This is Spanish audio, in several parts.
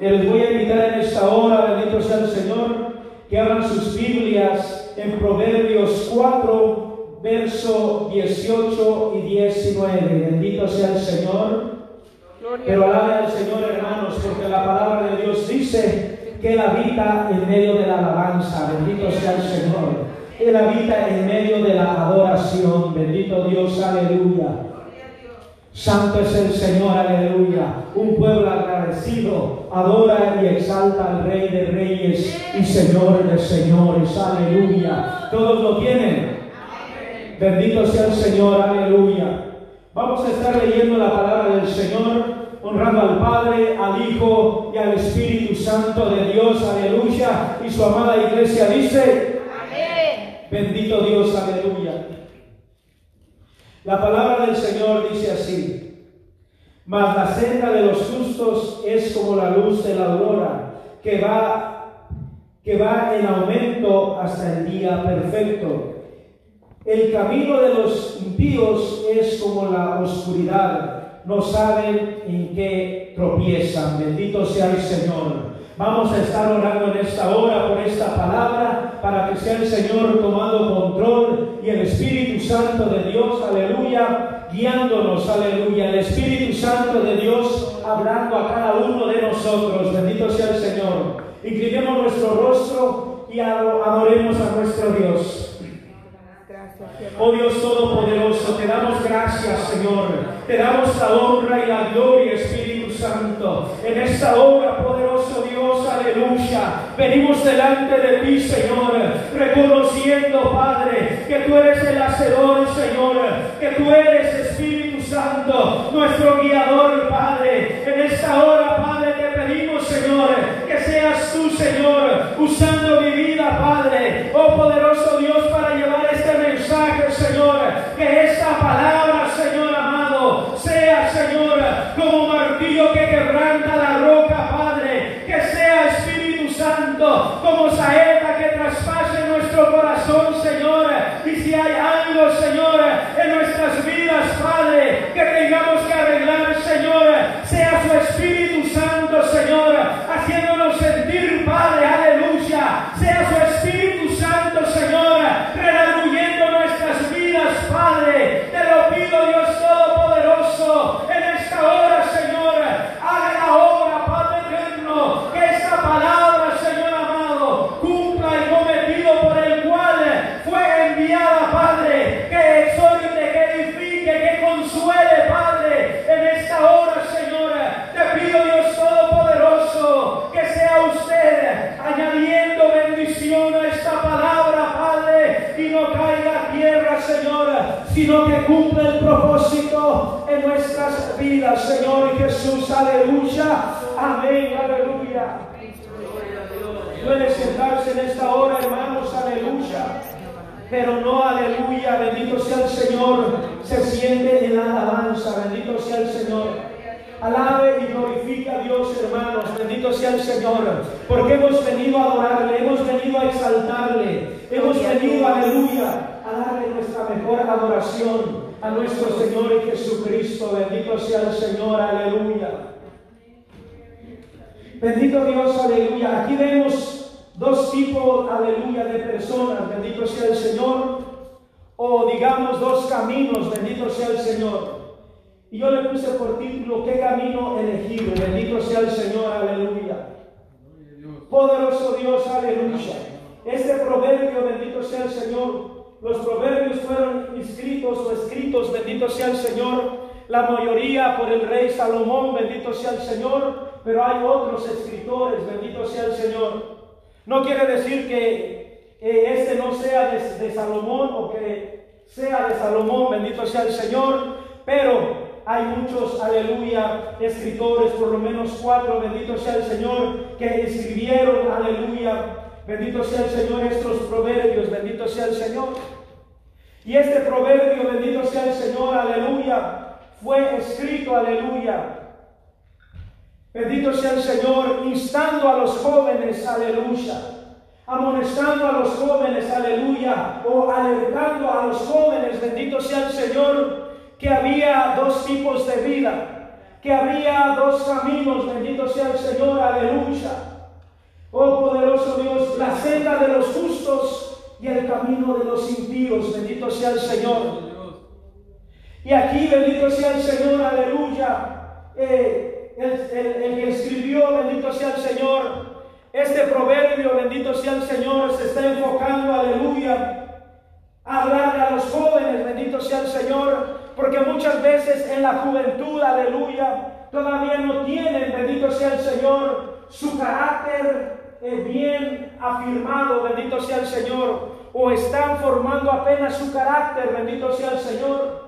Les voy a invitar en esta hora, bendito sea el Señor, que abran sus Biblias en Proverbios 4, verso 18 y 19. Bendito sea el Señor. Pero alabe al Señor, hermanos, porque la palabra de Dios dice que Él habita en medio de la alabanza. Bendito sea el Señor. Él habita en medio de la adoración. Bendito Dios, aleluya. Santo es el Señor, aleluya. Un pueblo agradecido adora y exalta al Rey de Reyes y Señor de Señores, aleluya. ¿Todos lo tienen? Bendito sea el Señor, aleluya. Vamos a estar leyendo la palabra del Señor, honrando al Padre, al Hijo y al Espíritu Santo de Dios, aleluya. Y su amada iglesia dice, Amén. Bendito Dios, aleluya. La palabra del Señor dice así, mas la senda de los justos es como la luz de la aurora, que va, que va en aumento hasta el día perfecto. El camino de los impíos es como la oscuridad, no saben en qué tropiezan. Bendito sea el Señor. Vamos a estar orando en esta hora por esta palabra para que sea el Señor tomando control y el Espíritu Santo de Dios, aleluya, guiándonos, aleluya. El Espíritu Santo de Dios hablando a cada uno de nosotros. Bendito sea el Señor. Inclinemos nuestro rostro y adoremos a nuestro Dios. Oh Dios Todopoderoso, te damos gracias, Señor. Te damos la honra y la gloria, Espíritu Santo. En esta hora, poderoso Dios, aleluya. Venimos delante de ti, Señor, reconociendo, Padre, que tú eres el hacedor, Señor, que tú eres Espíritu Santo, nuestro guiador, Padre. En esta hora, Padre, te pedimos, Señor, que seas tú, Señor, usando mi vida, Padre. Oh poderoso Dios, para llevar este mensaje, Señor, que esta palabra, Señor amado, sea, Señor, como que quebranta la roca, Padre, que sea Espíritu Santo, como saeta que traspase nuestro corazón, Señor, y si hay algo, Señor, en nuestras vidas, Padre, que tengamos que arreglar, Señor, sea su Espíritu Santo, Señor, haciéndonos sentir, Puede sentarse en esta hora, hermanos, aleluya. Pero no, aleluya, bendito sea el Señor, se siente en la alabanza, bendito sea el Señor. Alabe y glorifica a Dios, hermanos. Bendito sea el Señor. Porque hemos venido a adorarle, hemos venido a exaltarle, hemos venido, aleluya, a darle nuestra mejor adoración a nuestro Señor Jesucristo. Bendito sea el Señor, aleluya. Bendito Dios, aleluya. Aquí vemos dos tipos, aleluya, de personas. Bendito sea el Señor. O digamos dos caminos. Bendito sea el Señor. Y yo le puse por título, ¿qué camino elegir? Bendito sea el Señor, aleluya. Poderoso Dios, aleluya. Este proverbio, bendito sea el Señor. Los proverbios fueron escritos o escritos, bendito sea el Señor. La mayoría por el rey Salomón, bendito sea el Señor. Pero hay otros escritores, bendito sea el Señor. No quiere decir que eh, este no sea de, de Salomón o que sea de Salomón, bendito sea el Señor. Pero hay muchos, aleluya, escritores, por lo menos cuatro, bendito sea el Señor, que escribieron, aleluya, bendito sea el Señor, estos proverbios, bendito sea el Señor. Y este proverbio, bendito sea el Señor, aleluya, fue escrito, aleluya. Bendito sea el Señor, instando a los jóvenes, aleluya amonestando a los jóvenes, aleluya, o alertando a los jóvenes, bendito sea el Señor, que había dos tipos de vida, que había dos caminos, bendito sea el Señor, aleluya. Oh poderoso Dios, la senda de los justos y el camino de los impíos, bendito sea el Señor. Y aquí, bendito sea el Señor, aleluya. Eh, el, que escribió, bendito sea el Señor, este proverbio, bendito sea el Señor, se está enfocando, aleluya, hablarle a los jóvenes, bendito sea el Señor, porque muchas veces en la juventud, aleluya, todavía no tienen, bendito sea el Señor, su carácter eh, bien afirmado, bendito sea el Señor, o están formando apenas su carácter, bendito sea el Señor.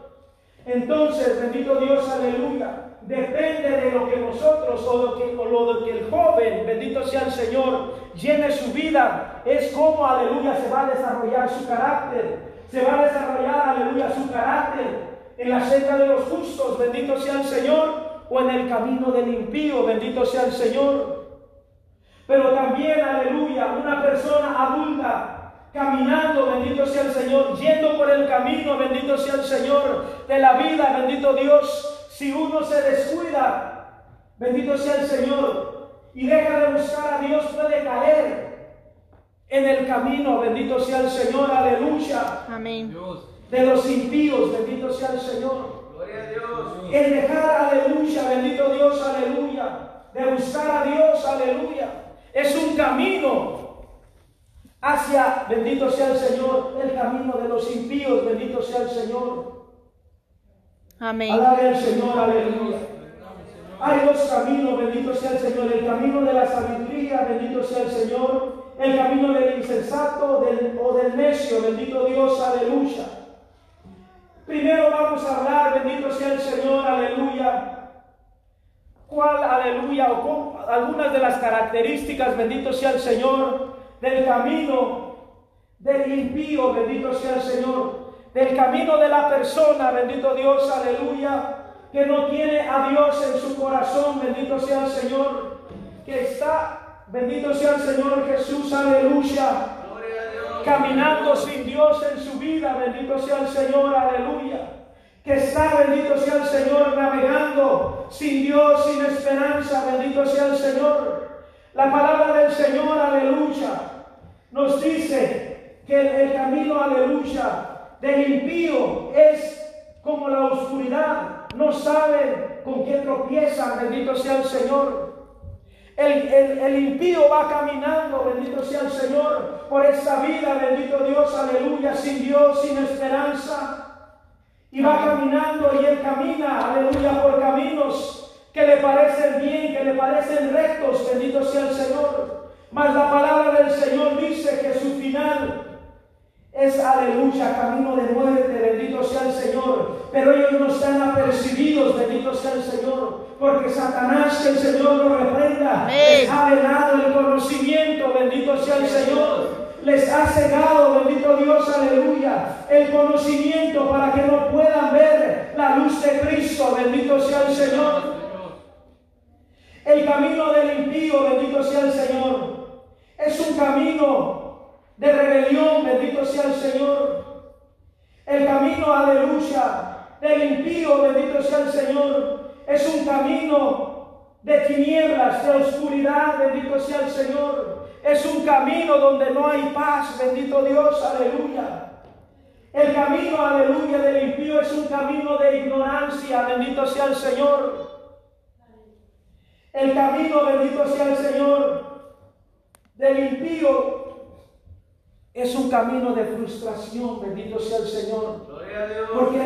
Entonces, bendito Dios, aleluya, depende de lo que nosotros o lo que, o lo que el joven, bendito sea el Señor, llene su vida, es como, aleluya, se va a desarrollar su carácter, se va a desarrollar, aleluya, su carácter en la senda de los justos, bendito sea el Señor, o en el camino del impío, bendito sea el Señor. Pero también, aleluya, una persona adulta caminando, bendito sea el Señor, yendo por el camino, bendito sea el Señor, de la vida, bendito Dios, si uno se descuida, bendito sea el Señor, y deja de buscar a Dios, puede caer en el camino, bendito sea el Señor, aleluya. Amén. De los impíos, bendito sea el Señor. Gloria a Dios. El dejar, aleluya, bendito Dios, aleluya. De buscar a Dios, aleluya. Es un camino hacia, bendito sea el Señor, el camino de los impíos, bendito sea el Señor. Amén. Alabe al Señor, aleluya. Hay dos caminos, bendito sea el Señor. El camino de la sabiduría, bendito sea el Señor. El camino del insensato del, o del necio, bendito Dios, aleluya. Primero vamos a hablar, bendito sea el Señor, aleluya. ¿Cuál, aleluya? O algunas de las características, bendito sea el Señor, del camino del impío, bendito sea el Señor. Del camino de la persona, bendito Dios, aleluya. Que no tiene a Dios en su corazón, bendito sea el Señor. Que está, bendito sea el Señor Jesús, aleluya caminando sin Dios en su vida, bendito sea el Señor, aleluya. Que está, bendito sea el Señor, navegando sin Dios, sin esperanza, bendito sea el Señor. La palabra del Señor, aleluya, nos dice que el camino, aleluya, del impío es como la oscuridad. No saben con qué tropiezan, bendito sea el Señor. El, impío va caminando, bendito sea el Señor, por esta vida, bendito Dios, aleluya, sin Dios, sin esperanza. Y va caminando y él camina, aleluya, por caminos que le parecen bien, que le parecen rectos, bendito sea el Señor. Mas la palabra del Señor dice que su final es aleluya, camino de muerte, bendito sea el Señor. Pero ellos no están apercibidos, bendito sea el Señor, porque Satanás, que el Señor lo reprenda, les ha velado el conocimiento, bendito sea el Señor. Les ha cegado, bendito Dios, aleluya, el conocimiento para que no puedan ver la luz de Cristo, bendito sea el Señor. El camino del impío, bendito sea el Señor, es un camino de rebelión, bendito sea el Señor. El camino, aleluya, del impío, bendito sea el Señor, es un camino de tinieblas, de oscuridad, bendito sea el Señor. Es un camino donde no hay paz, bendito Dios, aleluya. El camino, aleluya, del impío es un camino de ignorancia, bendito sea el Señor. El camino, bendito sea el Señor, del impío es un camino de frustración, bendito sea el Señor. Porque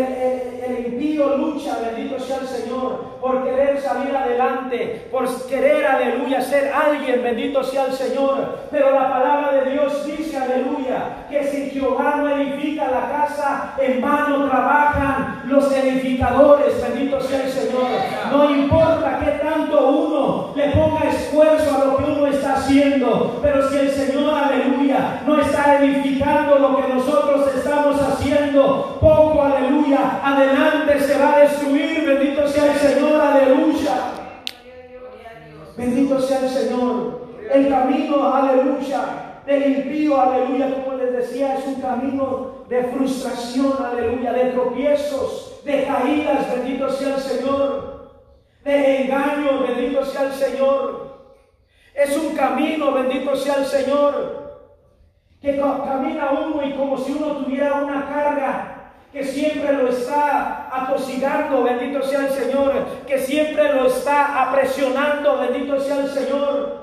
el, impío lucha, bendito sea el Señor, por querer salir adelante, por querer, aleluya, ser alguien, bendito sea el Señor. Pero la palabra de Dios dice, aleluya, que si Jehová no edifica la casa, en vano trabajan los edificadores, bendito sea el Señor. No importa que tanto uno le ponga esfuerzo a lo pero si el Señor, aleluya, no está edificando lo que nosotros estamos haciendo, poco, aleluya, adelante se va a destruir. Bendito sea el Señor, aleluya. Bendito sea el Señor. El camino, aleluya, del impío, aleluya, como les decía, es un camino de frustración, aleluya, de tropiezos, de caídas, bendito sea el Señor. de engaño, bendito sea el Señor. Es un camino, bendito sea el Señor, que camina uno y como si uno tuviera una carga que siempre lo está atosigando, bendito sea el Señor, que siempre lo está apresionando, bendito sea el Señor.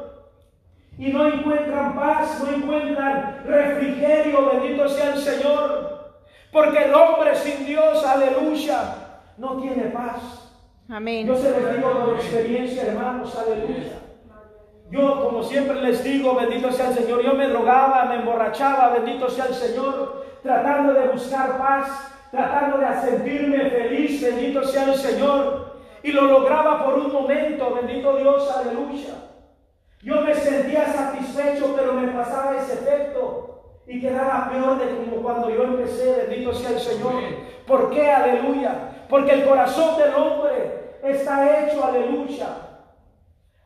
Y no encuentran paz, no encuentran refrigerio, bendito sea el Señor. Porque el hombre sin Dios, aleluya, no tiene paz. Amén. Yo se los digo por experiencia, hermanos, aleluya. Yo, como siempre les digo, bendito sea el Señor, yo me drogaba, me emborrachaba, bendito sea el Señor, tratando de buscar paz, tratando de sentirme feliz, bendito sea el Señor. Y lo lograba por un momento, bendito Dios, aleluya. Yo me sentía satisfecho, pero me pasaba ese efecto y quedaba peor de como cuando yo empecé, bendito sea el Señor. ¿Por qué, aleluya? Porque el corazón del hombre está hecho, aleluya,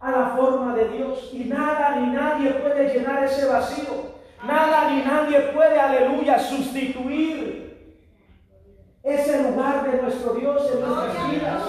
a la forma de Dios. Y nada ni nadie puede llenar ese vacío. Nada ni nadie puede, aleluya, sustituir ese lugar de nuestro Dios en nuestras vidas.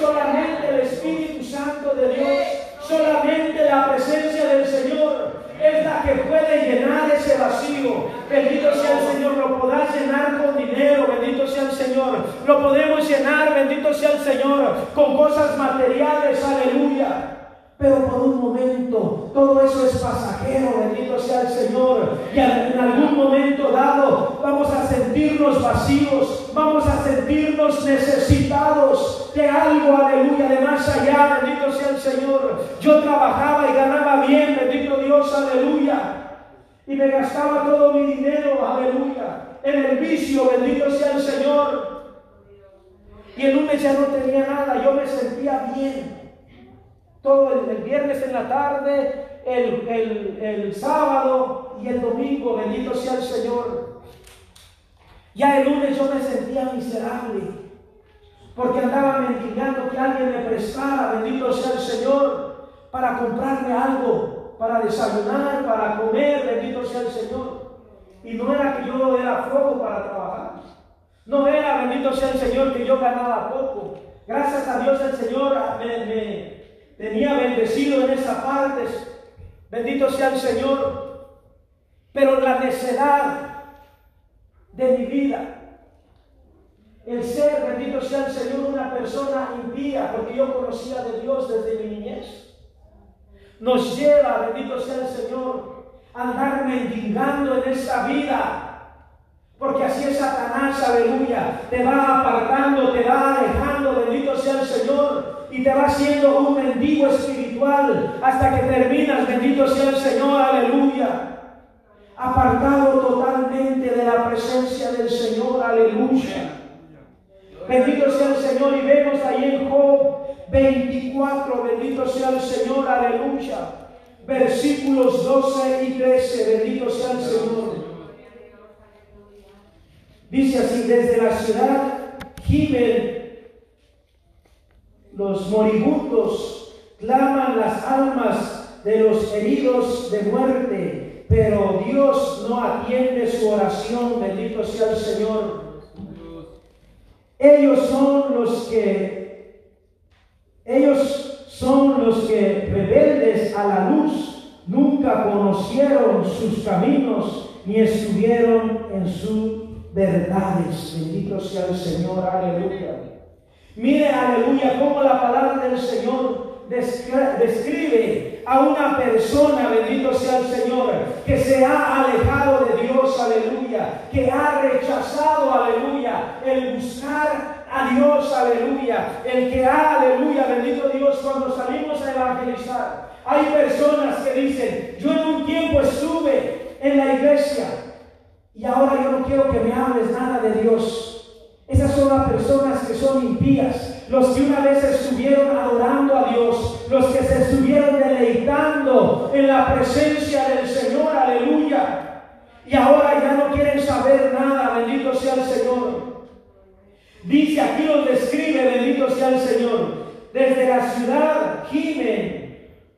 Solamente el Espíritu Santo de Dios, solamente la presencia del Señor es la que puede llenar ese vacío. Bendito sea el Señor, lo podrás llenar con dinero, bendito sea el Señor. Lo podemos llenar, bendito sea el Señor, con cosas materiales, aleluya. Pero por un momento todo eso es pasajero, bendito sea el Señor. Y en algún momento dado vamos a sentirnos vacíos, vamos a sentirnos necesitados de algo, aleluya, de más allá, bendito sea el Señor. Yo trabajaba y ganaba bien, bendito Dios, aleluya. Y me gastaba todo mi dinero, aleluya, en el vicio, bendito sea el Señor. Y el lunes ya no tenía nada, yo me sentía bien todo el, viernes en la tarde, el, sábado y el domingo, bendito sea el Señor. Ya el lunes yo me sentía miserable, porque andaba mendigando que alguien me prestara, bendito sea el Señor, para comprarme algo, para desayunar, para comer, bendito sea el Señor. Y no era que yo era flojo para trabajar. No era, bendito sea el Señor, que yo ganaba poco. Gracias a Dios el Señor me, tenía bendecido en esa parte. Bendito sea el Señor. Pero la necedad de mi vida, el ser, bendito sea el Señor, una persona impía, porque yo conocía de Dios desde mi niñez, nos lleva, bendito sea el Señor, a andar mendigando en esta vida. Porque así es Satanás, aleluya, te va apartando, te va alejando, bendito sea el Señor, y te va siendo un mendigo espiritual hasta que terminas, bendito sea el Señor, aleluya. Apartado totalmente de la presencia del Señor, aleluya. Bendito sea el Señor y vemos ahí en Job 24, bendito sea el Señor, aleluya. Versículos 12 y 13, bendito sea el Señor. Dice así, desde la ciudad gimen los moribundos claman las almas de los heridos de muerte, pero Dios no atiende su oración, bendito sea el Señor. Ellos son los que, ellos son los que rebeldes a la luz, nunca conocieron sus caminos ni estuvieron en sus verdades. Bendito sea el Señor, aleluya. Mire, aleluya, cómo la palabra del Señor describe a una persona, bendito sea el Señor, que se ha alejado de Dios, aleluya, que ha rechazado, aleluya, el buscar a Dios, aleluya, el que ha, aleluya, bendito Dios, cuando salimos a evangelizar. Hay personas que dicen, yo en un tiempo estuve en la iglesia y ahora yo no quiero que me hables nada de Dios. Esas son las personas que son impías, los que una vez estuvieron adorando a Dios, los que se estuvieron deleitando en la presencia del Señor, aleluya. Y ahora ya no quieren saber nada, bendito sea el Señor. Dice, aquí lo describe, bendito sea el Señor. Desde la ciudad gimen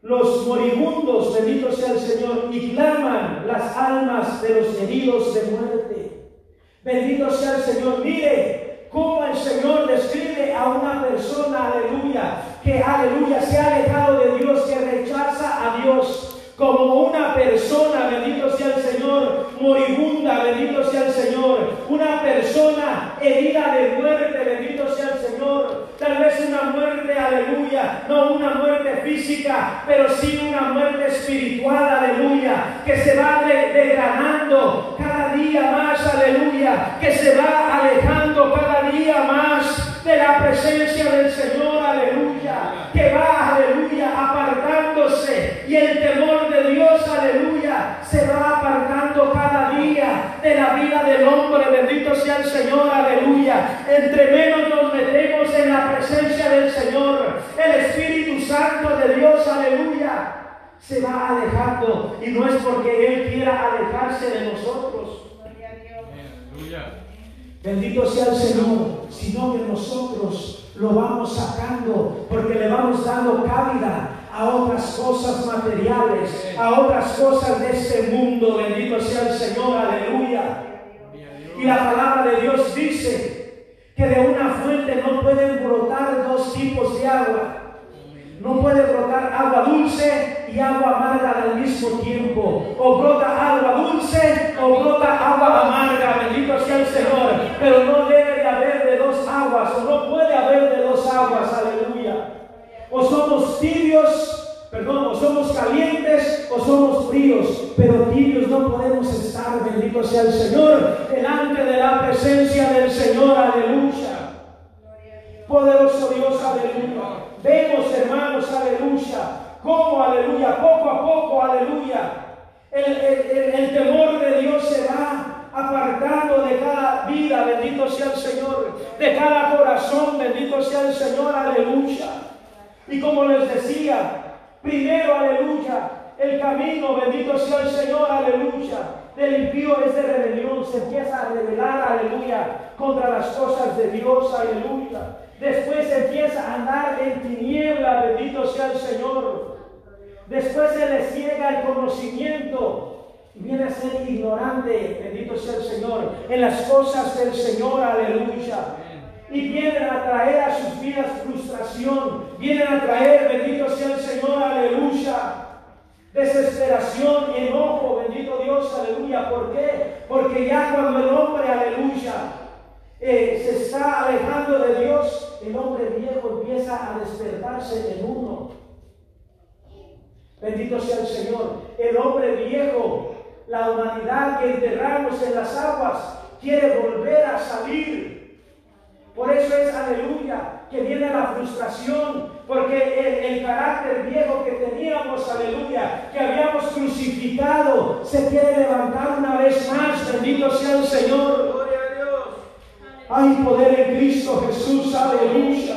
los moribundos, bendito sea el Señor, y claman las almas de los heridos de muerte. Bendito sea el Señor. Mire, cómo el Señor describe a una persona, aleluya, que aleluya se ha alejado de Dios, que rechaza a Dios. Como una persona, bendito sea el Señor, moribunda, bendito sea el Señor, una persona herida de muerte, bendito sea el Señor, tal vez una muerte, aleluya, no una muerte física, pero sí una muerte espiritual, aleluya, que se va degradando cada día más, aleluya, que se va alejando cada día más de la presencia del Señor, aleluya, que va, aleluya, apartándose y el temor de Dios, aleluya, se va apartando cada día de la vida del hombre, bendito sea el Señor, aleluya. Entre menos nos metemos en la presencia del Señor, el Espíritu Santo de Dios, aleluya, se va alejando y no es porque Él quiera alejarse de nosotros. Bendito sea el Señor, sino que nosotros lo vamos sacando porque le vamos dando cabida a otras cosas materiales, a otras cosas de este mundo. Bendito sea el Señor, aleluya. Y la palabra de Dios dice que de una fuente no pueden brotar dos tipos de agua. No puede brotar agua dulce y agua amarga al tiempo. O brota agua dulce o brota agua amarga. Bendito sea el Señor. Pero no debe de haber de dos aguas. O no puede haber de dos aguas. Aleluya. O somos tibios, perdón, o somos calientes o somos fríos. Pero tibios no podemos estar. Bendito sea el Señor. Delante de la presencia del Señor. Aleluya. Poderoso Dios, aleluya. Vemos, hermanos, aleluya, cómo, aleluya, poco a poco, aleluya, el, temor de Dios se va apartando de cada vida, bendito sea el Señor, de cada corazón, bendito sea el Señor, aleluya. Y como les decía, primero, aleluya, el camino, bendito sea el Señor, aleluya, del impío es de rebelión, se empieza a rebelar, aleluya, contra las cosas de Dios, aleluya. Después empieza a andar en tiniebla, bendito sea el Señor. Después se le ciega el conocimiento y viene a ser ignorante, bendito sea el Señor, en las cosas del Señor, aleluya. Y vienen a traer a sus vidas frustración, vienen a traer, bendito sea el Señor, aleluya. Desesperación, enojo, bendito Dios, aleluya. ¿Por qué? Porque ya cuando el hombre, aleluya, eh, se está alejando de Dios, el hombre viejo empieza a despertarse en uno. Bendito sea el Señor. El hombre viejo, la humanidad que enterramos en las aguas, quiere a salir. Por eso es aleluya que viene la frustración, porque el, carácter viejo que teníamos, aleluya, que habíamos crucificado, se quiere levantar una vez más. Bendito sea el Señor. Hay poder en Cristo Jesús, aleluya.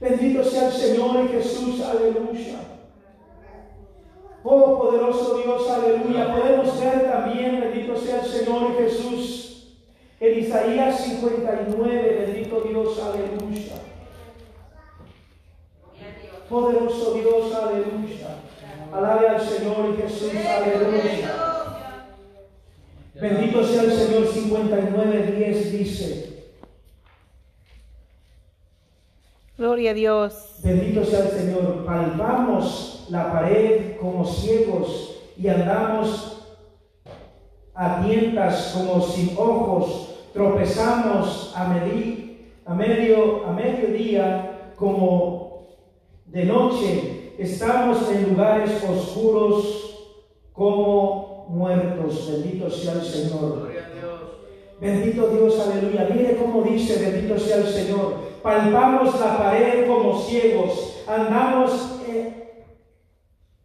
Bendito sea el Señor y Jesús, aleluya. Oh poderoso Dios, aleluya. Podemos ver también, bendito sea el Señor Jesús, en Isaías 59, bendito Dios, aleluya. Poderoso Dios, aleluya. Alabe al Señor Jesús, aleluya. Bendito sea el Señor 59, 10 dice. Gloria a Dios. Bendito sea el Señor. Palpamos la pared como ciegos y andamos a tientas como sin ojos. Tropezamos a, a, medio, a mediodía como de noche. Estamos en lugares oscuros como muertos. Bendito sea el Señor. Bendito Dios, aleluya. Mire cómo dice, bendito sea el Señor. Palpamos la pared como ciegos. Andamos eh,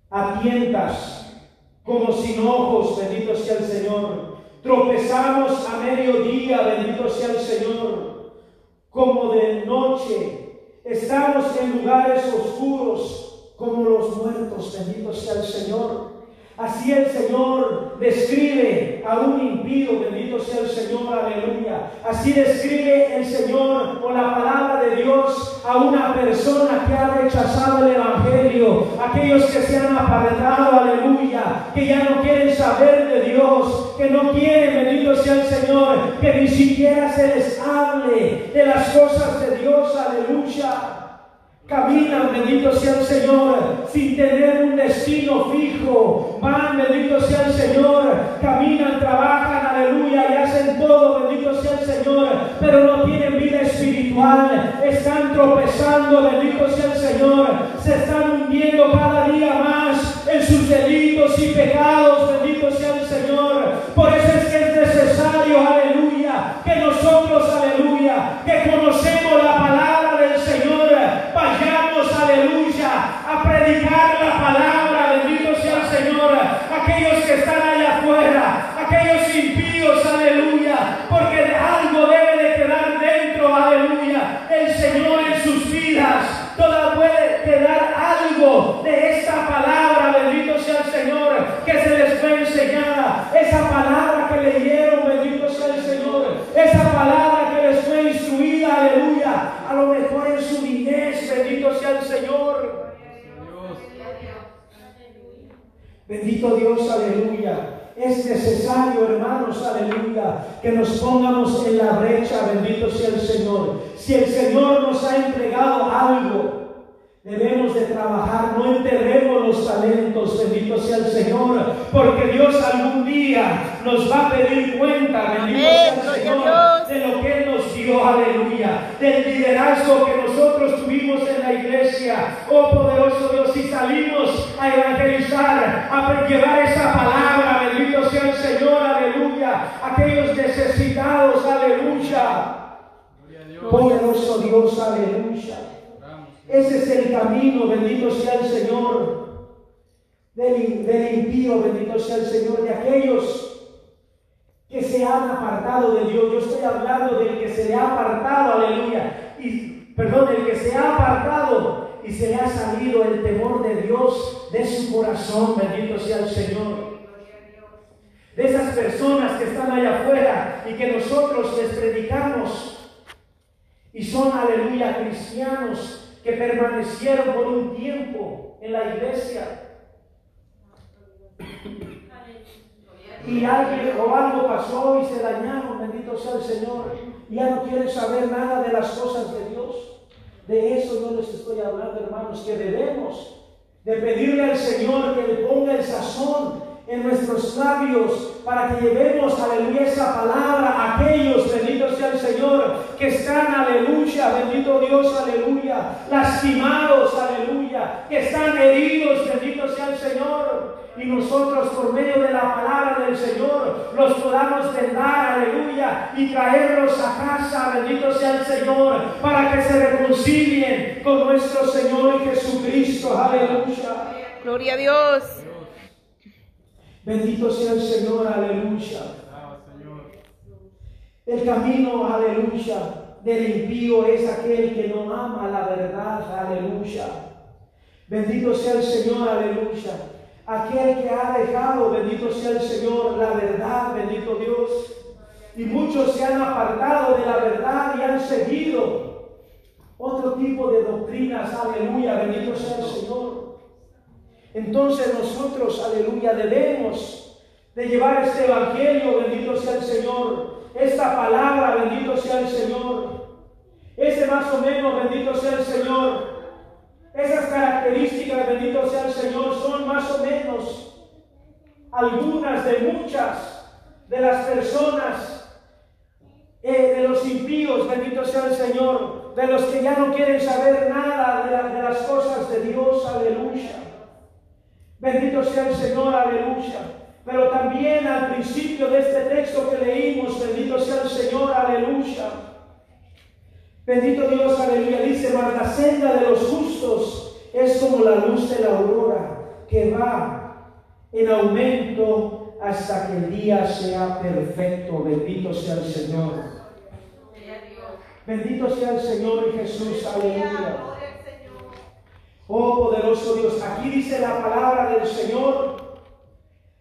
a tientas como sin ojos. Bendito sea el Señor. Tropezamos a mediodía. Bendito sea el Señor. Como de noche. Estamos en lugares oscuros como los muertos. Bendito sea el Señor. Así el Señor describe a un impío, bendito sea el Señor, aleluya. Así describe el Señor o la palabra de Dios a una persona que ha rechazado el Evangelio, aquellos que se han apartado, aleluya, que ya no quieren saber de Dios, que no quieren, bendito sea el Señor que ni siquiera se les hable de las cosas de Dios, aleluya. Caminan, bendito sea el Señor, sin tener un destino fijo. Van, bendito sea el Señor. Caminan, trabajan, aleluya, y hacen todo, bendito sea el Señor. Pero no tienen vida espiritual. Están tropezando, bendito sea el Señor. Se están hundiendo cada día más en sus delitos y pecados, bendito sea el Señor. Por eso es que es necesario, aleluya, que nosotros, Bendito Dios, aleluya. Es necesario, hermanos, aleluya, que nos pongamos en la brecha, bendito sea el Señor. Si el Señor nos ha entregado algo, Debemos de trabajar, no enterremos los talentos, bendito sea el Señor, porque Dios algún día nos va a pedir cuenta, bendito sea el Señor, de lo que Él nos dio, aleluya, del liderazgo que nosotros tuvimos en la iglesia. Oh poderoso Dios, si salimos a evangelizar, a llevar esa palabra, bendito sea el Señor, aleluya, aquellos necesitados, aleluya. Poderoso Dios, aleluya. Ese es el camino, bendito sea el Señor, del, del impío, bendito sea el Señor, de aquellos que se han apartado de Dios. Yo estoy hablando del que se le ha apartado, aleluya. Y, perdón, del que se ha apartado y se le ha salido el temor de Dios de su corazón, bendito sea el Señor. De esas personas que están allá afuera y que nosotros les predicamos y son, aleluya, cristianos que permanecieron por un tiempo en la iglesia. Y alguien o algo pasó y se dañaron, bendito sea el Señor. Ya no quieren saber nada de las cosas de Dios. De eso yo les estoy hablando, hermanos, que debemos de pedirle al Señor que le ponga el sazón en nuestros labios para que llevemos, aleluya, esa palabra a aquellos, bendito sea el Señor, que están, aleluya, bendito Dios, aleluya, lastimados, aleluya, que están heridos, Señor. Y nosotros por medio de la palabra del Señor los podamos vendar, aleluya, y traerlos a casa, bendito sea el Señor, para que se reconcilien con nuestro Señor Jesucristo, aleluya. Gloria a Dios. Bendito sea el Señor, aleluya. El camino, aleluya, del impío es aquel que no ama la verdad, aleluya. Bendito sea el Señor, aleluya. Aquel que ha dejado, bendito sea el Señor, la verdad, bendito Dios. Y muchos se han apartado de la verdad y han seguido otro tipo de doctrinas, aleluya, bendito sea el Señor. Entonces nosotros, aleluya, debemos de llevar este evangelio, bendito sea el Señor, esta palabra, bendito sea el Señor, ese más o menos, bendito sea el Señor, esas características, bendito sea el Señor, son más o menos algunas de muchas de las personas, eh, de los impíos, bendito sea el Señor, de los que ya no quieren saber nada de, de las cosas de Dios, aleluya. Bendito sea el Señor, aleluya. Pero también al principio de este texto que leímos, bendito sea el Señor, aleluya. Bendito Dios, aleluya. Dice, mas la senda de los justos es como la luz de la aurora que va en aumento hasta que el día sea perfecto. Bendito sea el Señor. Bendito sea el Señor Jesús, aleluya. Oh poderoso Dios, aquí dice la palabra del Señor,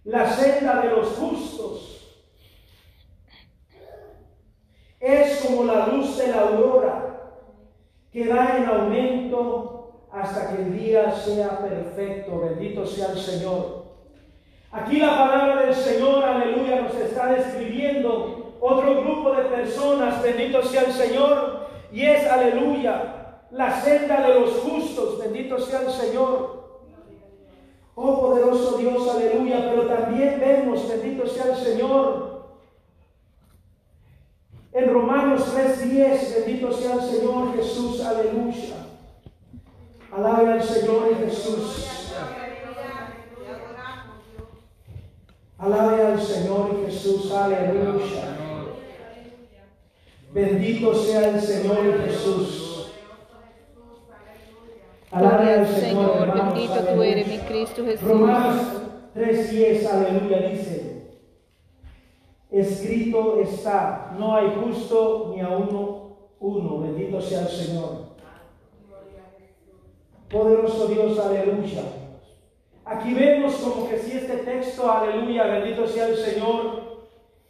la senda de los justos es como la luz de la aurora que va en aumento hasta que el día sea perfecto. Bendito sea el Señor. Aquí la palabra del Señor, aleluya, nos está describiendo otro grupo de personas, bendito sea el Señor, y es aleluya, la senda de los justos, bendito sea el Señor. Oh poderoso Dios, aleluya, pero también vemos, bendito sea el Señor, en Romanos 3:10, bendito sea el Señor Jesús, aleluya. Alabe al Señor Jesús. Alabe al Señor Jesús, aleluya. Bendito sea el Señor Jesús. Alabe al Señor, bendito tú eres mi Cristo Jesús. Romanos 3:10, aleluya, dice, escrito está, no hay justo ni a uno, uno, bendito sea el Señor. Poderoso Dios, aleluya. Aquí vemos como que si este texto, aleluya, bendito sea el Señor,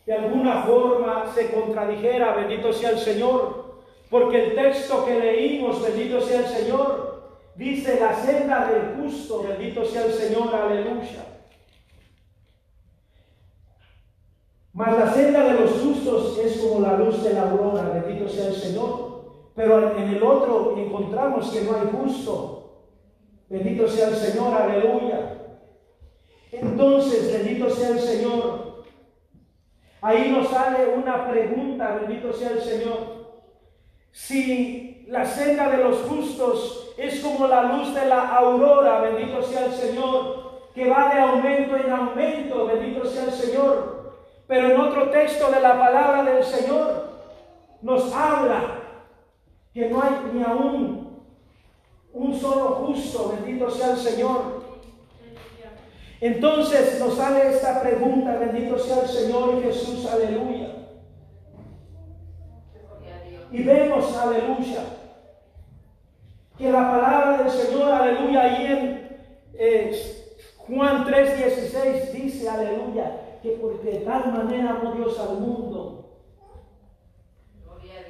de alguna forma se contradijera, bendito sea el Señor, porque el texto que leímos, bendito sea el Señor, dice la senda del justo, bendito sea el Señor, aleluya. Mas la senda de los justos es como la luz de la aurora, bendito sea el Señor. Pero en el otro encontramos que no hay justo, Bendito sea el Señor, aleluya. Entonces, bendito sea el Señor. Ahí nos sale una pregunta, bendito sea el Señor. Si la senda de los justos es como la luz de la aurora, bendito sea el Señor, que va de aumento en aumento, bendito sea el Señor. Pero en otro texto de la palabra del Señor nos habla que no hay ni aún un solo justo, bendito sea el Señor. Entonces nos sale esta pregunta, bendito sea el Señor Jesús, aleluya. Y vemos, aleluya, que la palabra del Señor, aleluya, ahí en eh, Juan 3:16 dice, aleluya, que porque de tal manera amó Dios al mundo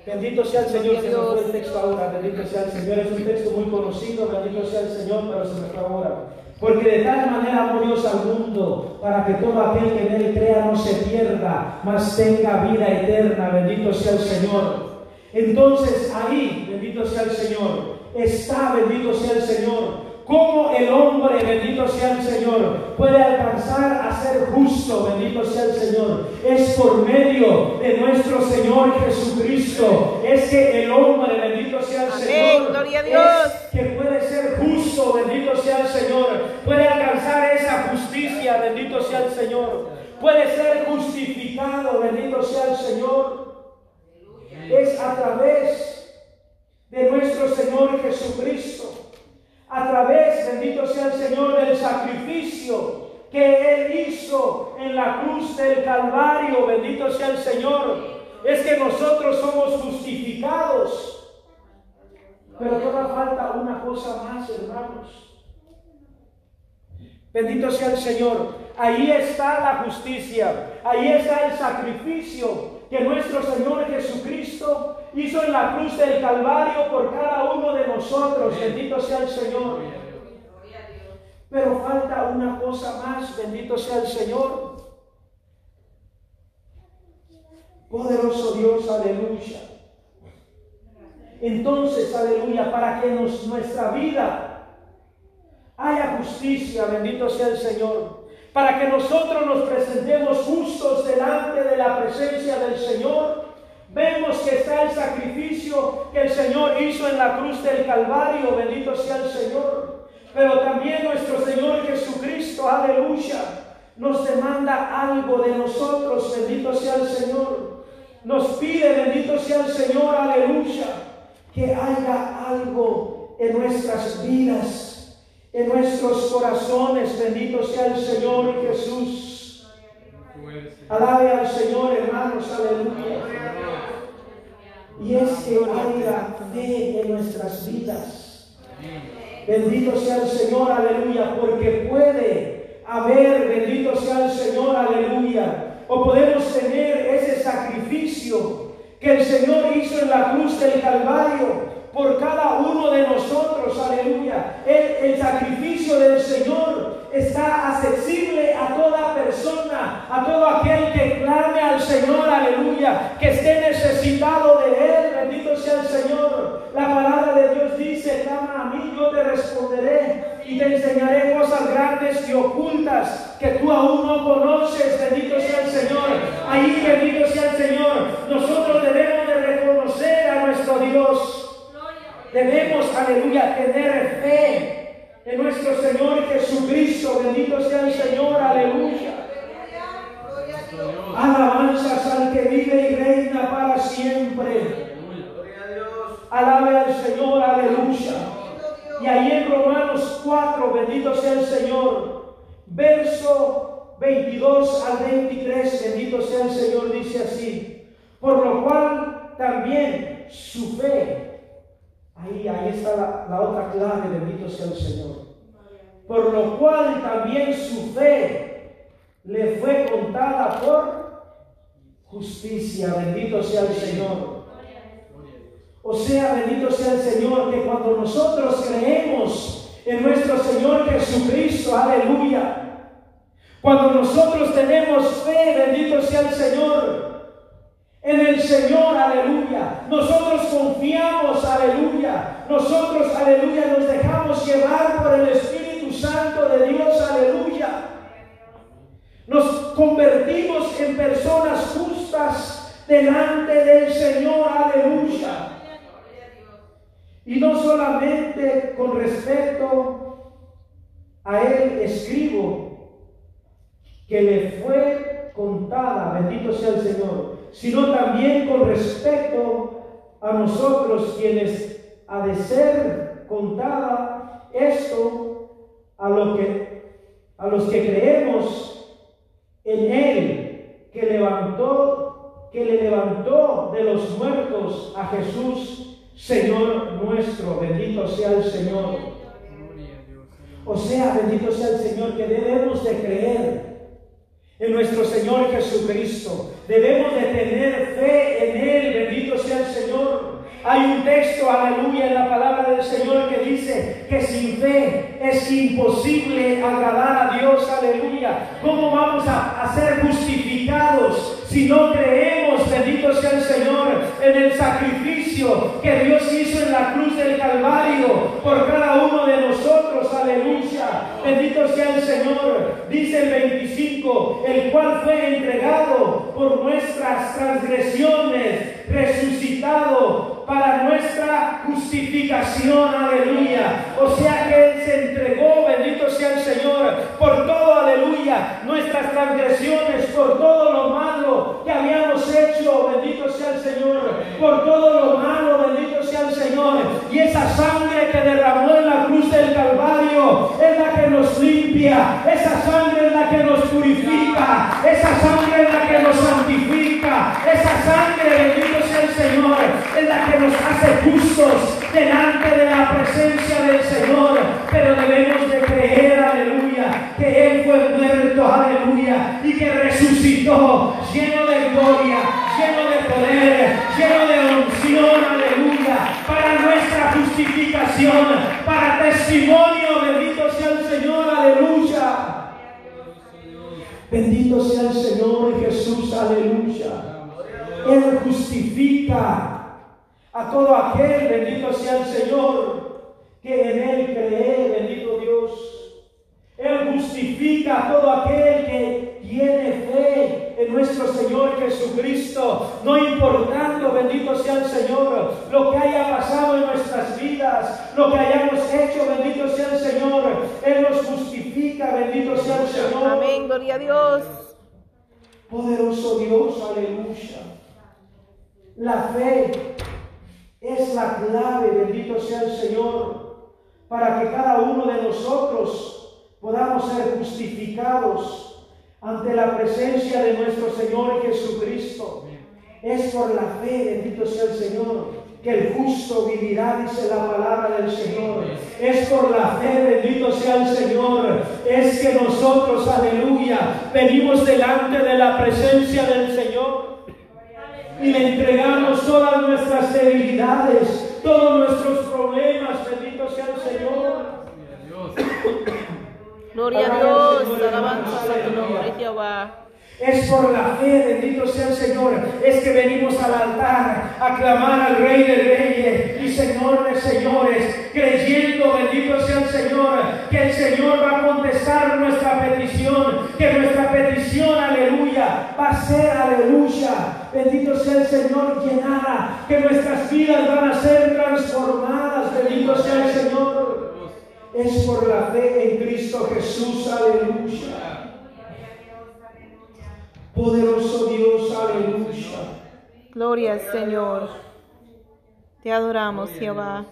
Bendito sea el Señor, se me fue el texto ahora, bendito sea el Señor, es un texto muy conocido, bendito sea el Señor, pero se me fue ahora. Porque de tal manera amó Dios al mundo, para que todo aquel que en él crea no se pierda, mas tenga vida eterna, bendito sea el Señor. Entonces ahí, bendito sea el Señor, está, bendito sea el Señor, cómo el hombre, bendito sea el Señor, puede alcanzar a ser justo, bendito sea el Señor. Es por medio de nuestro Señor Jesucristo. Es que el hombre, bendito sea el Señor, gloria a Dios. que puede ser justo, bendito sea el Señor. Puede alcanzar esa justicia, bendito sea el Señor. Puede ser justificado, bendito sea el Señor. Es a través de nuestro Señor Jesucristo a través, bendito sea el Señor, del sacrificio que Él hizo en la cruz del Calvario, bendito sea el Señor, es que nosotros somos justificados. Pero toda falta una cosa más, hermanos. Bendito sea el Señor. Ahí está la justicia. Ahí está el sacrificio que nuestro Señor Jesucristo hizo en la cruz del Calvario por cada uno de nosotros. Bendito sea el Señor. Pero falta una cosa más. Bendito sea el Señor. Poderoso Dios, aleluya. Entonces, aleluya, para que nos, nuestra vida haya justicia, bendito sea el Señor para que nosotros nos presentemos justos delante de la presencia del Señor. Vemos que está el sacrificio que el Señor hizo en la cruz del Calvario, bendito sea el Señor. Pero también nuestro Señor Jesucristo, aleluya, nos demanda algo de nosotros, bendito sea el Señor. Nos pide, bendito sea el Señor, aleluya, que haya algo en nuestras vidas en nuestros corazones. Bendito sea el Señor Jesús. Alabe al Señor, hermanos, aleluya. Y es que haya fe en nuestras vidas. Bendito sea el Señor, aleluya, porque puede haber, bendito sea el Señor, aleluya. O podemos tener ese sacrificio que el Señor hizo en la cruz del Calvario por cada uno de nosotros, aleluya. El, el, sacrificio del Señor está accesible a toda persona a todo aquel que clame al Señor, aleluya, que esté necesitado de Él, bendito sea el Señor. La palabra de Dios dice, clama a mí, yo te responderé y te enseñaré cosas grandes y ocultas que tú aún no conoces, bendito sea el Señor. Ahí, bendito sea el Señor. Nosotros debemos de reconocer a nuestro Dios. Debemos, aleluya, tener fe en nuestro Señor Jesucristo. Bendito sea el Señor, aleluya. Alabanzas al que vive y reina para siempre. Alabe al Señor, aleluya. Y ahí en Romanos 4, bendito sea el Señor, verso 22 al 23, bendito sea el Señor, dice así. Por lo cual también su fe Ahí, ahí está la, la otra clave, bendito sea el Señor. Por lo cual también su fe le fue contada por justicia, bendito sea el Señor. O sea, bendito sea el Señor, que cuando nosotros creemos en nuestro Señor Jesucristo, aleluya, cuando nosotros tenemos fe, bendito sea el Señor, en el Señor, aleluya. Nosotros confiamos, aleluya. Nosotros, aleluya, nos dejamos llevar por el Espíritu Santo de Dios, aleluya. Nos convertimos en personas justas delante del Señor, aleluya. Y no solamente con respecto a Él escribo que le fue contada, bendito sea el Señor, sino también con respecto a nosotros quienes ha de ser contada esto a, lo que, a los que creemos en Él, que levantó, que le levantó de los muertos a Jesús, Señor nuestro, bendito sea el Señor. O sea, bendito sea el Señor, que debemos de creer en nuestro Señor Jesucristo. Debemos de tener fe en Él, bendito sea el Señor. Hay un texto, aleluya, en la palabra del Señor que dice que sin fe es imposible agradar a Dios, aleluya. ¿Cómo vamos a, ser justificados si no creemos, bendito sea el Señor, en el sacrificio que Dios hizo en la cruz del Calvario por cada uno de nosotros, aleluya. Bendito sea el Señor, dice el 25, el cual fue entregado por nuestras transgresiones, resucitado para nuestra justificación, aleluya. O sea que Él se entregó, bendito sea el Señor, por todo, aleluya, nuestras transgresiones, por todo lo malo que habíamos hecho, bendito sea el Señor, por todo lo malo, bendito sea el Señor. Y esa sangre que derramó en la cruz del Calvario es la que nos esa sangre es la que nos purifica, esa sangre es la que nos santifica, esa sangre, bendito sea el Señor, es la que nos hace justos delante de la presencia del Señor. Pero debemos de creer, aleluya, que Él fue muerto, aleluya, y que resucitó lleno de gloria, lleno de poder, lleno de unción, aleluya, para nuestra justificación, para testimonio, bendito sea aleluya. Bendito sea el Señor Jesús, aleluya. Él justifica a todo aquel, bendito sea el Señor, que en Él cree, bendito Dios. Él justifica a todo aquel que tiene fe en nuestro Señor Jesucristo, no importando, bendito sea el Señor, lo que haya pasado en nuestras vidas, lo que hayamos hecho, bendito sea el Señor. Él nos justifica, bendito sea el Señor. Amén, gloria a Dios. Poderoso Dios, aleluya. La fe es la clave, bendito sea el Señor, para que cada uno de nosotros podamos ser justificados ante la presencia de nuestro Señor Jesucristo. Es por la fe, bendito sea el Señor, que el justo vivirá, dice la palabra del Señor. Es por la fe, bendito sea el Señor. Es que nosotros, aleluya, venimos delante de la presencia del Señor y le entregamos todas nuestras debilidades, todos nuestros problemas. Bendito sea el Señor. Gloria a Dios, alabanza a tu nombre, Jehová. Es por la fe, bendito sea el Señor, es que venimos al altar a clamar al Rey de Reyes y Señor de Señores, creyendo, bendito sea el Señor, que el Señor va a contestar nuestra petición, que nuestra petición, aleluya, va a ser, aleluya, bendito sea el Señor, llenada, que nuestras vidas van a ser transformadas, bendito sea el Señor. Es por la fe en Cristo Jesús, aleluya. Poderoso Dios, aleluya. Gloria al Señor. Te adoramos, Jehová.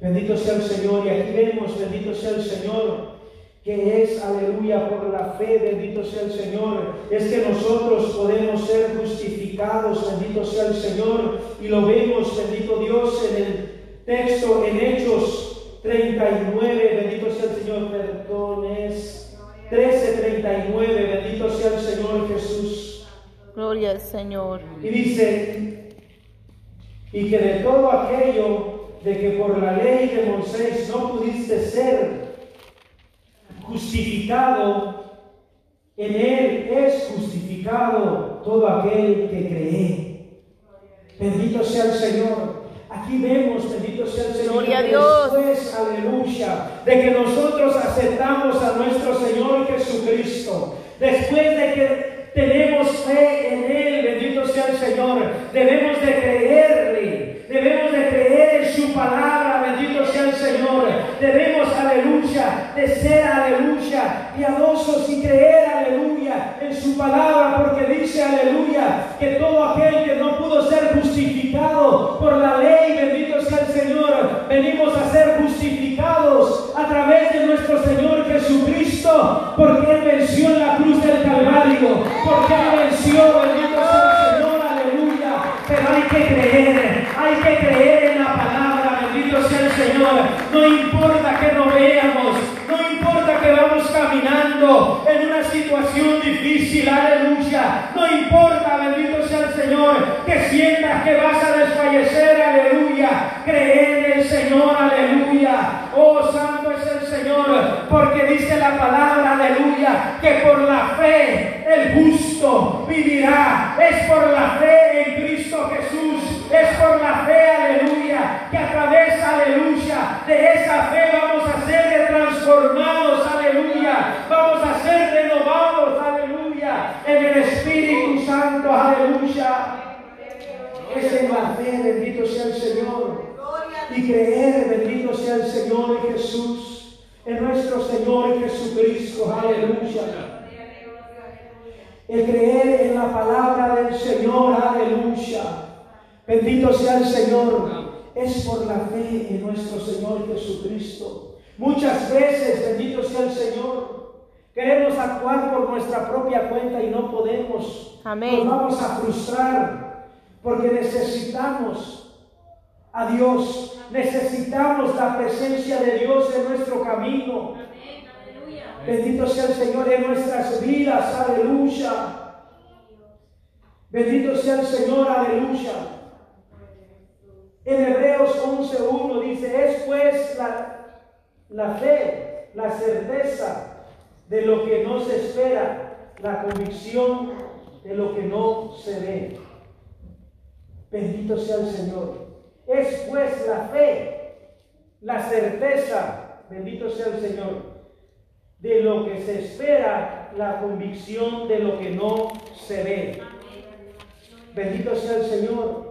Bendito sea el Señor. Y aquí vemos, bendito sea el Señor, que es, aleluya, por la fe, bendito sea el Señor. Es que nosotros podemos ser justificados, bendito sea el Señor. Y lo vemos, bendito Dios, en el texto, en Hechos 39, bendito sea el Señor, perdón, es 13:39, bendito sea el Señor Jesús. Gloria al Señor. Y dice, y que de todo aquello de que por la ley de Moisés no pudiste ser justificado, en él es justificado todo aquel que cree. Bendito sea el Señor. Aquí vemos, bendito sea el Señor, Gloria a Dios. después, aleluya, de que nosotros aceptamos a nuestro Señor Jesucristo, después de que tenemos fe en Él, bendito sea el Señor, debemos de creerle, debemos de creer en su palabra, bendito sea el Señor, debemos, aleluya, de ser, aleluya, piadosos y creer, aleluya, en su palabra, porque dice, aleluya, que todo aquel que no pudo ser por la ley, bendito sea el Señor, venimos a ser justificados a través de nuestro Señor Jesucristo, porque Él venció en la cruz del Calvario, porque Él venció, bendito sea el Señor, aleluya, pero hay que creer, hay que creer en la palabra, bendito sea el Señor, no importa que no veamos, caminando en una situación difícil, aleluya, no importa, bendito sea el Señor, que sientas que vas a desfallecer, aleluya, cree en el Señor, aleluya, oh santo es el Señor, porque dice la palabra, aleluya, que por la fe el justo vivirá, es por la fe en Cristo Jesús, es por la fe, aleluya, que a través, aleluya, de esa fe vamos a ser transformados, aleluya, vamos a ser renovados, aleluya, en el Espíritu Santo, aleluya. Es en la fe, bendito sea el Señor, y creer, bendito sea el Señor Jesús, en nuestro Señor Jesucristo, aleluya. El creer en la palabra del Señor, aleluya. Bendito sea el Señor. Es por la fe en nuestro Señor Jesucristo. Muchas veces, bendito sea el Señor, queremos actuar por nuestra propia cuenta y no podemos. Amén. Nos vamos a frustrar porque necesitamos a Dios. Necesitamos la presencia de Dios en nuestro camino. Bendito sea el Señor en nuestras vidas, aleluya. Bendito sea el Señor, aleluya. En Hebreos 11.1 dice, es pues la, la fe, la certeza de lo que no se espera, la convicción de lo que no se ve. Bendito sea el Señor. Es pues la fe, la certeza, bendito sea el Señor, de lo que se espera, la convicción de lo que no se ve. Bendito sea el Señor.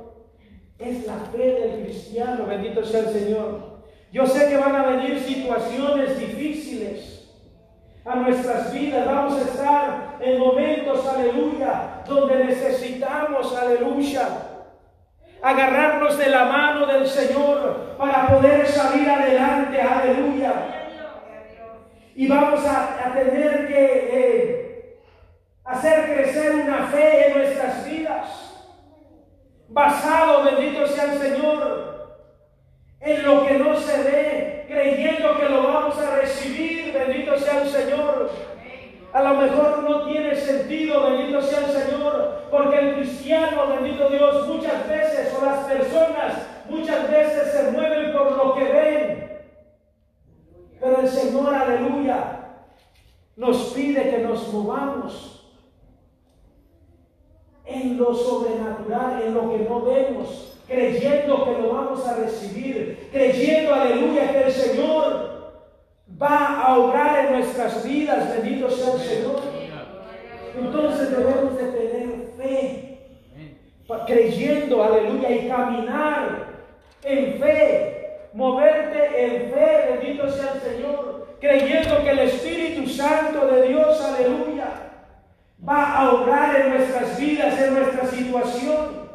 Es la fe del cristiano, bendito sea el Señor. Yo sé que van a venir situaciones difíciles a nuestras vidas. Vamos a estar en momentos, aleluya, donde necesitamos, aleluya, agarrarnos de la mano del Señor para poder salir adelante, aleluya. Y vamos a, tener que eh, hacer crecer una fe en nuestras vidas basado, bendito sea el Señor, en lo que no se ve, creyendo que lo vamos a recibir, bendito sea el Señor. A lo mejor no tiene sentido, bendito sea el Señor, porque el cristiano, bendito Dios, muchas veces, o las personas, muchas veces se mueven por lo que ven. Pero el Señor, aleluya, nos pide que nos movamos en lo sobrenatural, en lo que no vemos, creyendo que lo vamos a recibir, creyendo, aleluya, que el Señor va a obrar en nuestras vidas, bendito sea el Señor. Entonces debemos de tener fe, creyendo, aleluya, y caminar en fe, moverte en fe, bendito sea el Señor, creyendo que el Espíritu Santo de Dios, aleluya, va a obrar en nuestras vidas, en nuestra situación.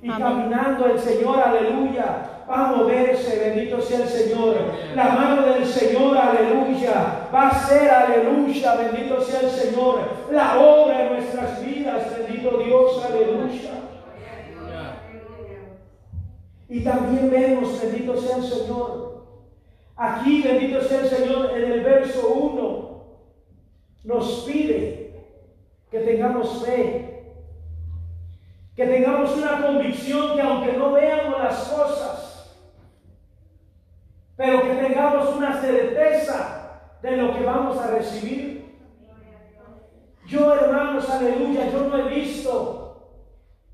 Y caminando el Señor, aleluya, va a moverse, bendito sea el Señor. La mano del Señor, aleluya, va a ser, aleluya, bendito sea el Señor. La obra en nuestras vidas, bendito Dios, aleluya. Y también vemos, bendito sea el Señor. Aquí, bendito sea el Señor, en el verso 1, nos pide que tengamos fe, que tengamos una convicción que aunque no veamos las cosas, pero que tengamos una certeza de lo que vamos a recibir. Yo, hermanos, aleluya, yo no he visto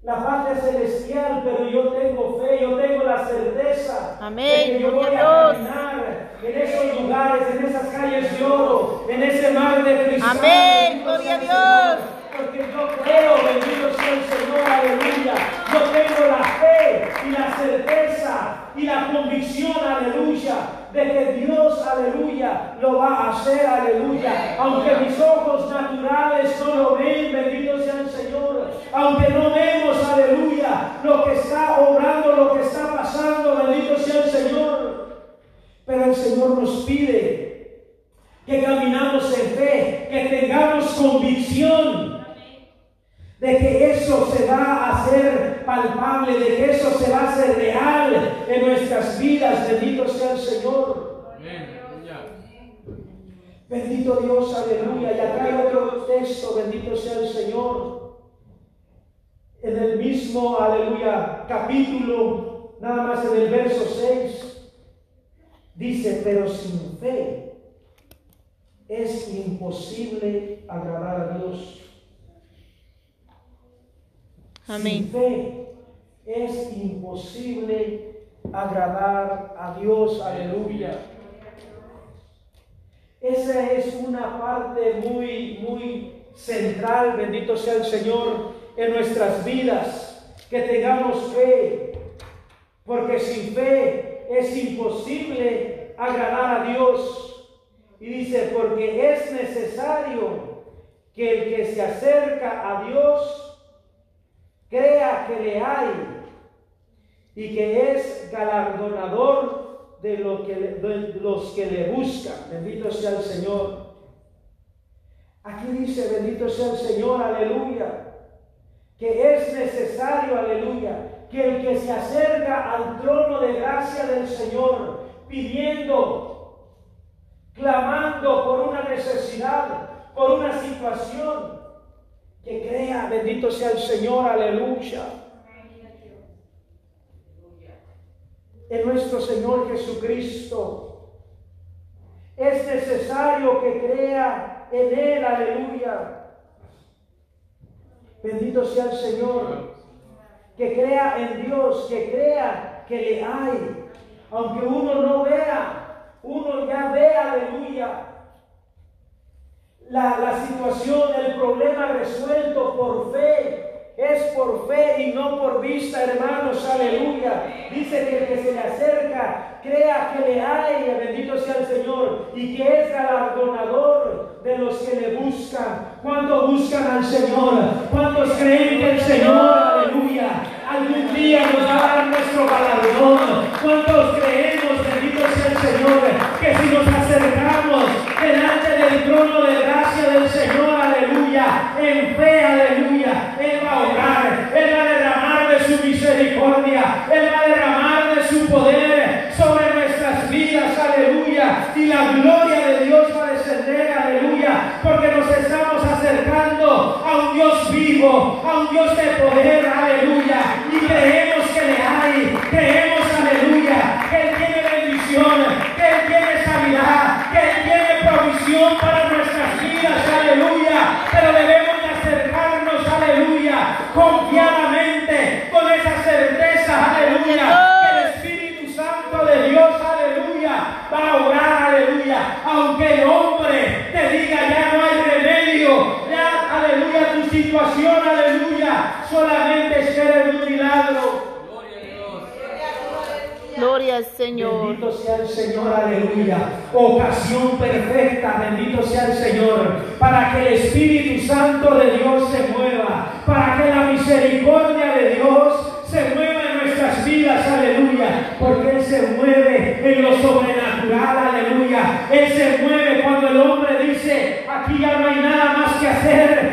la patria celestial, pero yo tengo fe, yo tengo la certeza Amén. de que yo voy a caminar en esos lugares, en esas calles de oro, en ese mar de cristal. Amén, gloria a Dios. Porque yo creo, bendito sea el Señor, aleluya. Yo tengo la fe y la certeza y la convicción, aleluya, de que Dios, aleluya, lo va a hacer, aleluya. Aunque mis ojos naturales no lo ven, bendito sea el Señor. Aunque no vemos, aleluya, lo que está obrando, lo que está pasando, bendito sea el Señor. Pero el Señor nos pide que caminamos en fe, que tengamos convicción de que eso se va a hacer palpable, de que eso se va a hacer real en nuestras vidas. Bendito sea el Señor. Bendito Dios, aleluya. Y acá hay otro texto, bendito sea el Señor. En el mismo, aleluya, capítulo, nada más en el verso 6, dice, pero sin fe es imposible agradar a Dios. Amén. Sin fe es imposible agradar a Dios. Aleluya. Esa es una parte muy, muy central, bendito sea el Señor, en nuestras vidas. Que tengamos fe, porque sin fe es imposible agradar a Dios. Y dice, porque es necesario que el que se acerca a Dios crea que le hay y que es galardonador de, lo que, los que le buscan. Bendito sea el Señor. Aquí dice, bendito sea el Señor, aleluya, que es necesario, aleluya, que el que se acerca al trono de gracia del Señor, pidiendo, clamando por una necesidad, por una situación, que crea, bendito sea el Señor, aleluya. En nuestro Señor Jesucristo. Es necesario que crea en Él, aleluya. Bendito sea el Señor. Que crea en Dios, que crea que le hay. Aunque uno no vea, uno ya ve, aleluya, la, situación, el problema resuelto por fe. Es por fe y no por vista, hermanos, aleluya. Dice que el que se le acerca, crea que le hay, bendito sea el Señor, y que es galardonador de los que le buscan. ¿Cuántos buscan al Señor? ¿Cuántos creen que el Señor, aleluya, algún día nos va a dar nuestro galardón? ¿Cuántos creemos, bendito sea el Señor, que si nos acercamos delante del trono de gracia del Señor, aleluya, en fe, aleluya, Él va a orar, Él va a derramar de su misericordia, Él va a derramar de su poder sobre nuestras vidas, aleluya, y la gloria de Dios va a descender, aleluya, porque nos estamos acercando a un Dios vivo, a un Dios de poder, aleluya, y creemos que le hay, creemos, aleluya, que Él tiene bendición, que Él tiene sanidad, que Él tiene provisión para aleluya, pero debemos de acercarnos, aleluya, confiando Señor. Bendito sea el Señor, aleluya. Ocasión perfecta, bendito sea el Señor, para que el Espíritu Santo de Dios se mueva, para que la misericordia de Dios se mueva en nuestras vidas, aleluya, porque Él se mueve en lo sobrenatural, aleluya. Él se mueve cuando el hombre dice, aquí ya no hay nada más que hacer,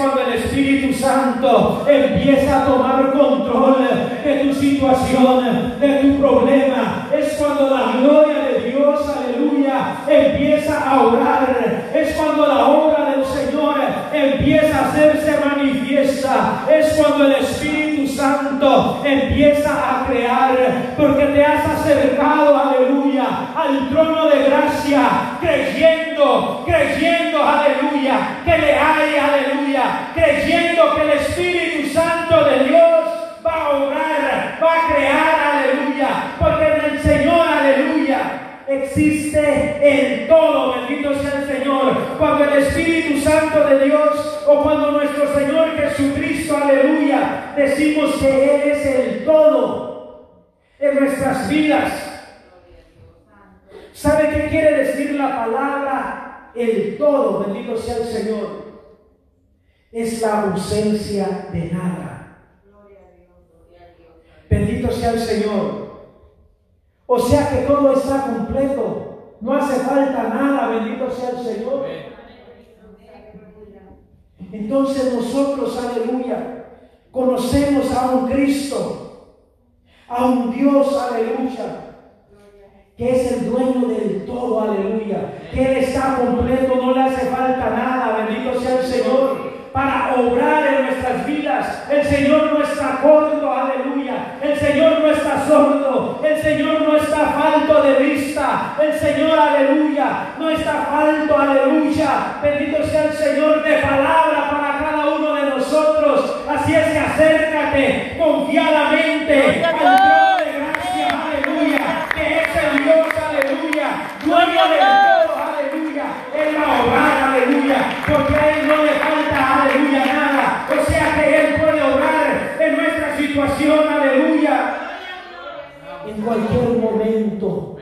cuando el Espíritu Santo empieza a tomar control de tu situación, de tu problema. Es cuando la gloria de Dios, aleluya, empieza a orar. Es cuando la obra del Señor empieza a hacerse manifiesta. Es cuando el Espíritu Santo empieza a crear, porque te has acercado, aleluya, al trono de gracia, Señor. O sea que todo está completo. No hace falta nada. Bendito sea el Señor. Entonces nosotros, aleluya, conocemos a un Cristo, a un Dios, aleluya, que es el dueño del todo, aleluya, que Él está completo, no le hace falta nada, bendito sea el Señor para obrar vidas. El Señor no está corto, aleluya. El Señor no está sordo. El Señor no está falto de vista. El Señor, aleluya, no está falto, aleluya. Bendito sea el Señor de palabra para cada uno de nosotros. Así es que acércate confiadamente al cualquier momento,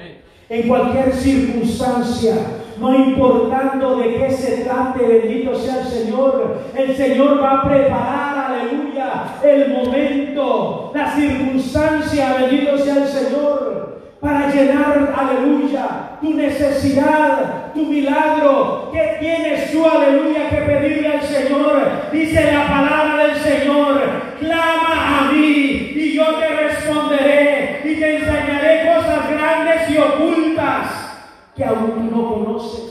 en cualquier circunstancia, no importando de qué se trate, bendito sea el Señor, el Señor va a preparar, aleluya, el momento, la circunstancia, bendito sea el Señor, para llenar, aleluya, tu necesidad, tu milagro. ¿Qué tienes tú, aleluya, que pedirle al Señor? Dice la palabra del Señor, clama a mí y yo te responderé y te enseñaré cosas grandes y ocultas que aún tú no conoces.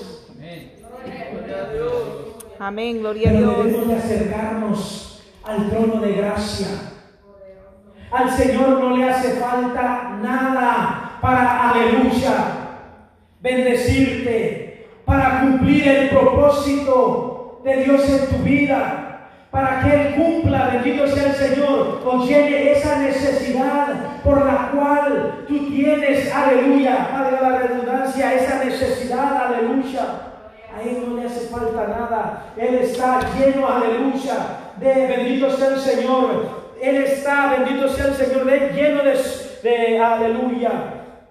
Amén, gloria a Pero Dios. debemos de acercarnos al trono de gracia. Al Señor no le hace falta nada para, aleluya, bendecirte, para cumplir el propósito de Dios en tu vida, para que Él cumpla, bendito sea el Señor, o llene esa necesidad por la cual tú tienes, aleluya, valga la redundancia, esa necesidad, aleluya. A Él no le hace falta nada. Él está lleno, aleluya, de bendito sea el Señor. Él está, bendito sea el Señor, de- lleno de, de aleluya.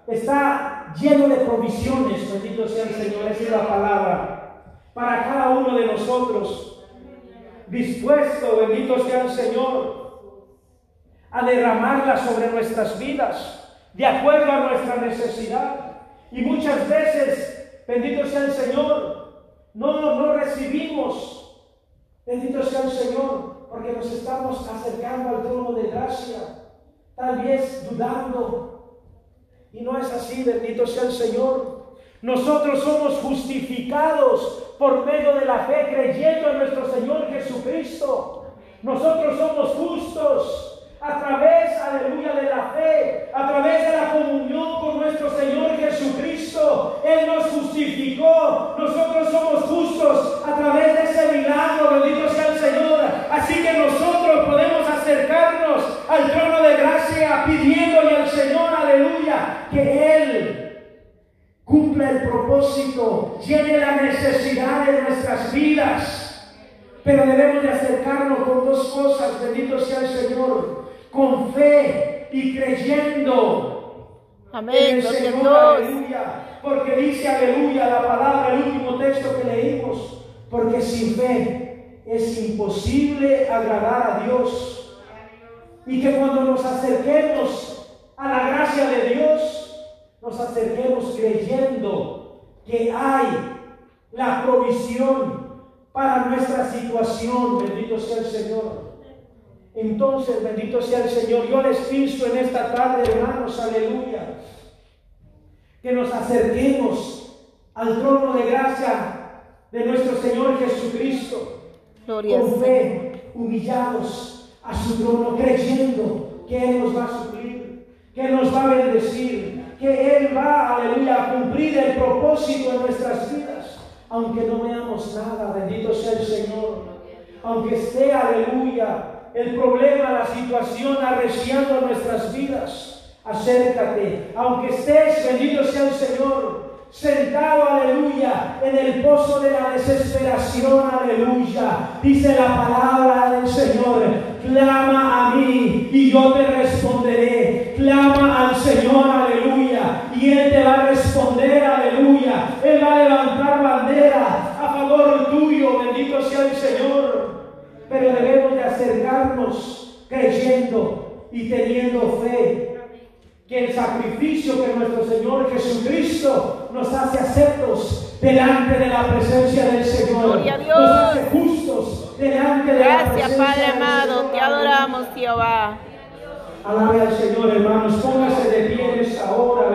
Está lleno de provisiones, bendito sea el Señor. Esa es la palabra. Para cada uno de nosotros. Dispuesto, bendito sea el Señor, a derramarla sobre nuestras vidas, de acuerdo a nuestra necesidad. Y muchas veces, bendito sea el Señor, no, no recibimos, bendito sea el Señor, porque nos estamos acercando al trono de gracia, tal vez dudando. Y no es así, bendito sea el Señor. Nosotros somos justificados por medio de la fe, creyendo en nuestro Señor Jesucristo. Nosotros somos justos a través, aleluya, de la fe, a través de la comunión con nuestro Señor Jesucristo. Él nos justificó. Nosotros somos justos a través de ese milagro, bendito sea el Señor. Así que nosotros podemos acercarnos al trono de gracia pidiéndole al Señor, aleluya, que Él cumpla el propósito, llene la necesidad de nuestras vidas. Pero debemos de acercarnos con dos cosas, bendito sea el Señor, con fe y creyendo. Amén, En el Señor, Dios. aleluya. Porque dice aleluya la palabra, el último texto que leímos. Porque sin fe es imposible agradar a Dios. Y que cuando nos acerquemos a la gracia de Dios, nos acerquemos creyendo que hay la provisión para nuestra situación. Bendito sea el Señor. Entonces, bendito sea el Señor. Yo les pienso en esta tarde, hermanos, aleluya, que nos acerquemos al trono de gracia de nuestro Señor Jesucristo Gloria con fe, humillados a su trono, creyendo que Él nos va a suplir, que nos va a bendecir, que Él va, aleluya, a cumplir el propósito en nuestras vidas, aunque no veamos nada, bendito sea el Señor, aunque esté, aleluya, el problema, la situación arreciando nuestras vidas, acércate, aunque estés, bendito sea el Señor, sentado, aleluya, en el pozo de la desesperación, aleluya. Dice la palabra del Señor, clama a mí y yo te responderé. Clama al Señor, aleluya, y Él te va a responder, aleluya. Él va a levantar bandera a favor tuyo, bendito sea el Señor. Pero debemos de acercarnos creyendo y teniendo fe que el sacrificio que nuestro Señor Jesucristo nos hace aceptos delante de la presencia del Señor. A Dios. Nos hace justos delante de la Gracias, presencia Padre del amado. Señor. Te adoramos, Jehová. Alabe al Señor, hermanos. Póngase de pie en esta hora.